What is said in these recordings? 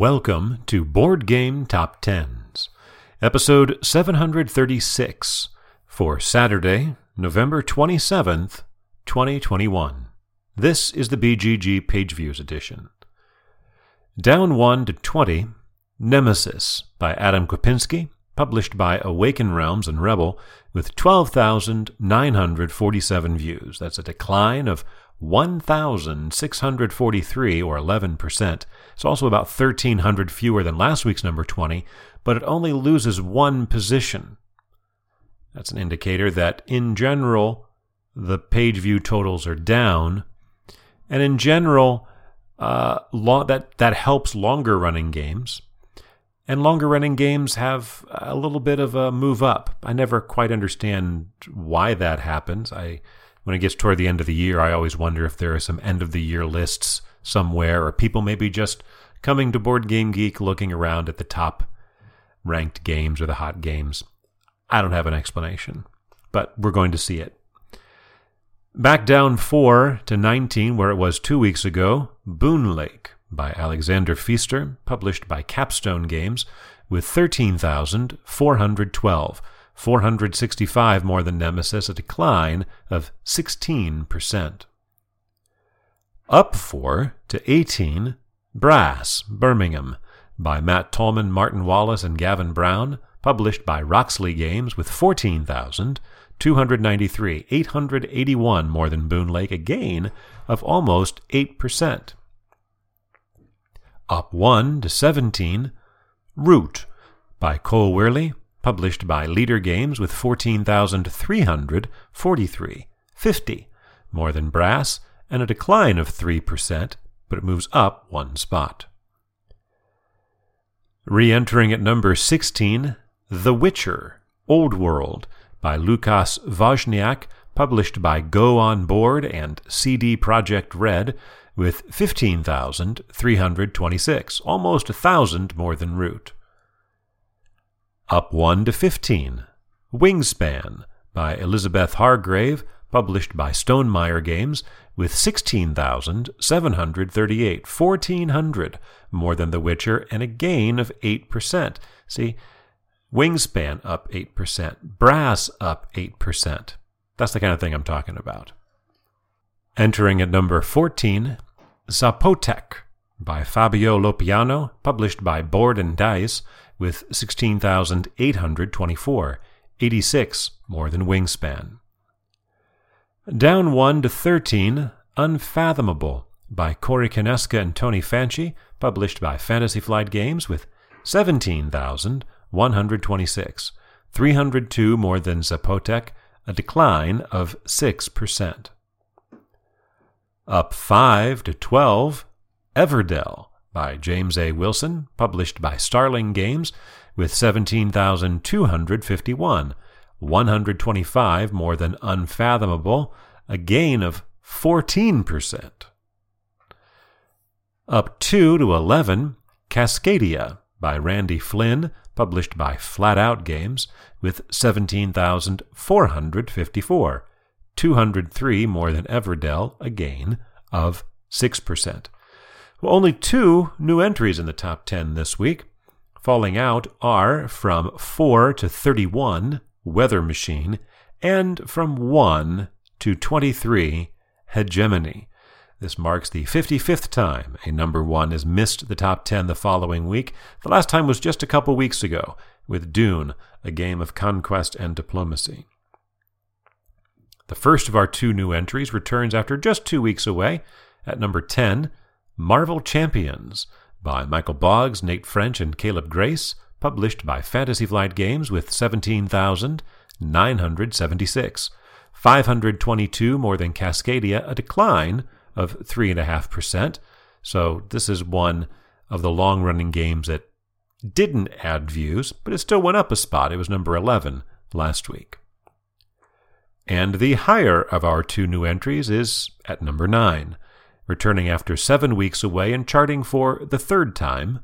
Welcome to Board Game Top Tens, episode 736 for Saturday, November 27th, 2021. This is the BGG Page Views edition. Down 1 to 20, Nemesis by Adam Kwapiński, published by Awaken Realms and Rebel, with 12,947 views. That's a decline of 1,643 or 11%. It's also about 1,300 fewer than last week's number 20, but it only loses one position. That's an indicator that, in general, the page view totals are down, and in general, uh, lo- that that helps longer running games. And longer running games have a little bit of a move up. I never quite understand why that happens. I when it gets toward the end of the year, I always wonder if there are some end of the year lists somewhere, or people maybe just coming to Board Game Geek looking around at the top ranked games or the hot games. I don't have an explanation, but we're going to see it. Back down 4 to 19, where it was two weeks ago, Boon Lake by Alexander Pfister, published by Capstone Games, with 13,412. 465 more than Nemesis, a decline of 16%. Up 4 to 18, Brass, Birmingham, by Matt Tolman, Martin Wallace, and Gavin Brown, published by Roxley Games with 14,293, 881 more than Boon Lake, a gain of almost 8%. Up 1 to 17, Root, by Cole Wehrle, published by Leder Games with 14,343, 50, more than Brass, and a decline of 3%, but it moves up one spot. Re entering at number 16, The Witcher, Old World, by Lukas Wozniak, published by Go On Board and CD Projekt Red, with 15,326, almost a thousand more than Root. Up 1 to 15. Wingspan by Elizabeth Hargrave, published by Stonemaier Games, with 16,738, 1,400 more than The Witcher, and a gain of 8%. See, Wingspan up 8%, Brass up 8%. That's the kind of thing I'm talking about. Entering at number 14, Zapotec by Fabio Lopiano, published by Board and Dice, with 16,824, 86 more than Wingspan. Down 1 to 13, Unfathomable by Corey Konieczka and Tony Fanchi, published by Fantasy Flight Games with 17,126, 302 more than Zapotec, a decline of 6%. Up 5 to 12, Everdell by James A. Wilson, published by Starling Games, with 17,251, 125 more than Unfathomable, a gain of 14%. Up 2 to 11, Cascadia by Randy Flynn, published by Flat Out Games, with 17,454, 203 more than Everdell, a gain of 6%. Only two new entries in the top 10 this week. Falling out are from 4 to 31, Weather Machine, and from 1 to 23, Hegemony. This marks the 55th time a number one has missed the top 10 the following week. The last time was just a couple weeks ago with Dune, a game of conquest and diplomacy. The first of our two new entries returns after just two weeks away. At number 10, Marvel Champions by Michael Boggs, Nate French, and Caleb Grace, published by Fantasy Flight Games with 17,976. 522 more than Cascadia, a decline of 3.5%. So this is one of the long running games that didn't add views, but it still went up a spot. It was number 11 last week. And the higher of our two new entries is at number 9 returning after seven weeks away and charting for the third time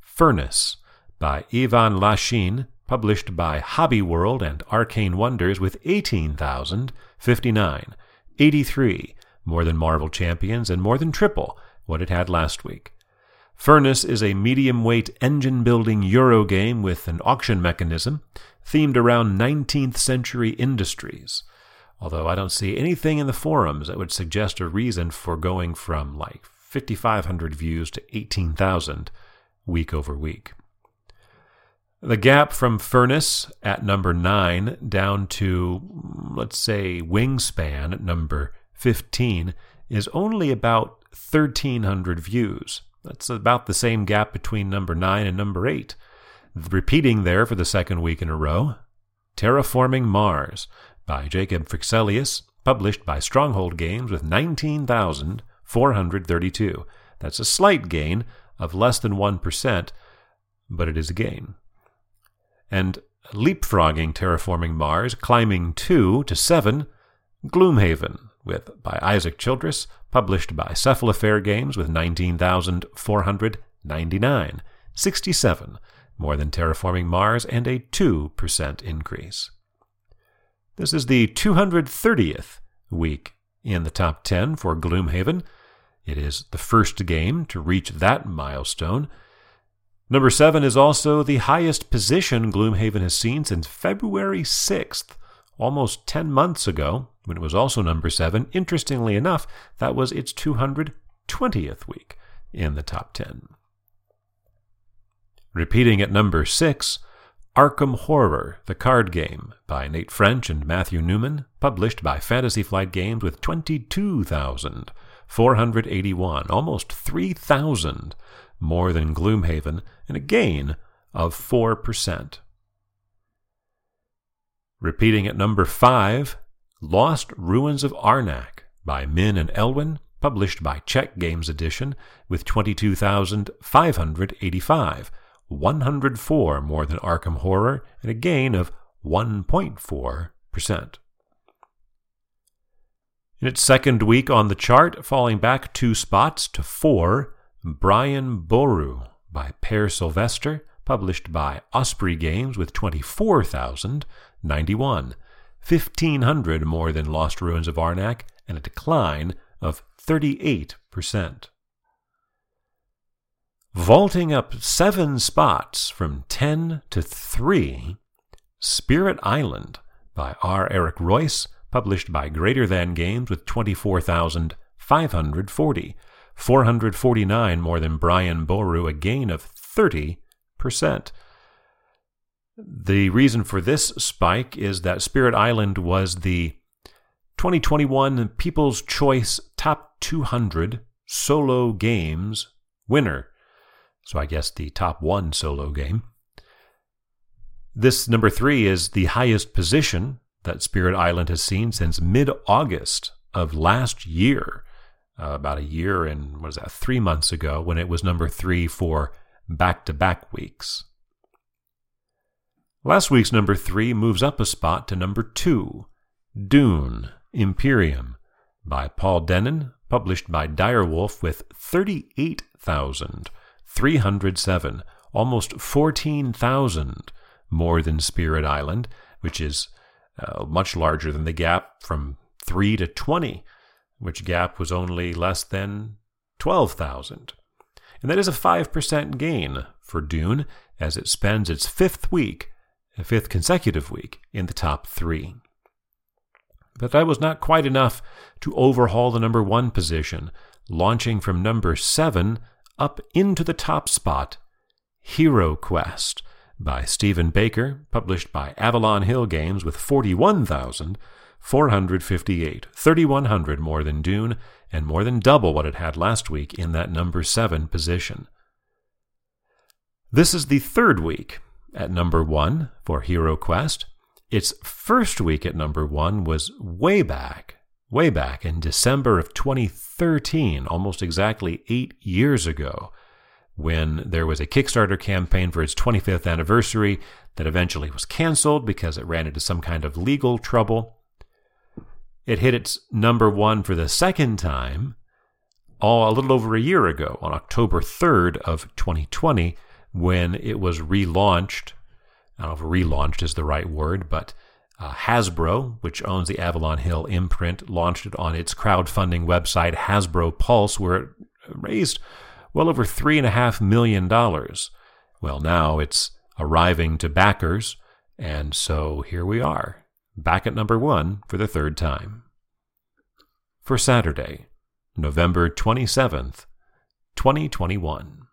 Furnace by Ivan Lashin, published by Hobby World and Arcane Wonders with 18,059, 83 more than Marvel Champions and more than triple what it had last week. Furnace is a medium weight engine building Euro game with an auction mechanism themed around 19th century industries. Although I don't see anything in the forums that would suggest a reason for going from like 5,500 views to 18,000 week over week. The gap from Furnace at number 9 down to, let's say, Wingspan at number 15 is only about 1,300 views. That's about the same gap between number 9 and number 8. Repeating there for the second week in a row Terraforming Mars by Jacob Fryxelius, published by Stronghold Games with 19,432. That's a slight gain of less than 1%, but it is a gain. And leapfrogging Terraforming Mars, climbing 2 to 7, Gloomhaven with by Isaac Childress, published by Cephalofair Games with 19,499, 67 more than Terraforming Mars and a 2% increase. This is the 230th week in the top 10 for Gloomhaven. It is the first game to reach that milestone. Number 7 is also the highest position Gloomhaven has seen since February 6th, almost 10 months ago, when it was also number 7. Interestingly enough, that was its 220th week in the top 10. Repeating at number 6, Arkham Horror, the card game, by Nate French and Matthew Newman, published by Fantasy Flight Games with 22,481, almost 3,000 more than Gloomhaven, and a gain of 4%. Repeating at number 5, Lost Ruins of Arnak by Min and Elwen, published by Czech Games Edition, with 22,585, 104 more than Arkham Horror, and a gain of 1.4%. In its second week on the chart, falling back two spots to 4, Brian Boru by Peer Sylvester, published by Osprey Games with 24,091. 1,500 more than Lost Ruins of Arnak, and a decline of 38%. Vaulting up seven spots from 10 to 3, Spirit Island by R. Eric Reuss, published by Greater Than Games with 24,540. 449 more than Brian Boru, a gain of 30%. The reason for this spike is that Spirit Island was the 2021 People's Choice Top 200 Solo Games winner. So I guess the top one solo game. This number three is the highest position that Spirit Island has seen since mid August of last year. Uh, about a year and what is that, three months ago, when it was number three for back to back weeks. Last week's number three moves up a spot to number two Dune Imperium by Paul Dennen, published by Direwolf with 38,307, almost 14,000 more than Spirit Island, which is uh, much larger than the gap from 3 to 20, which gap was only less than 12,000. And that is a 5% gain for Dune as it spends its fifth week a fifth consecutive week in the top three. But that was not quite enough to overhaul the number one position, launching from number seven up into the top spot Hero Quest by Stephen Baker, published by Avalon Hill Games with 41,458, 3,100 more than Dune, and more than double what it had last week in that number seven position. This is the third week at number one for Hero Quest. Its first week at number one was way back, way back in December of 2013, almost exactly eight years ago, when there was a Kickstarter campaign for its 25th anniversary that eventually was canceled because it ran into some kind of legal trouble. It hit its number one for the second time all a little over a year ago on October 3rd of 2020 when it was relaunched. I don't know if relaunched is the right word, but uh, Hasbro, which owns the Avalon Hill imprint, launched it on its crowdfunding website, Hasbro Pulse, where it raised well over $3.5 million. Well, now it's arriving to backers, and so here we are, back at number one for the third time. For Saturday, November 27th, 2021.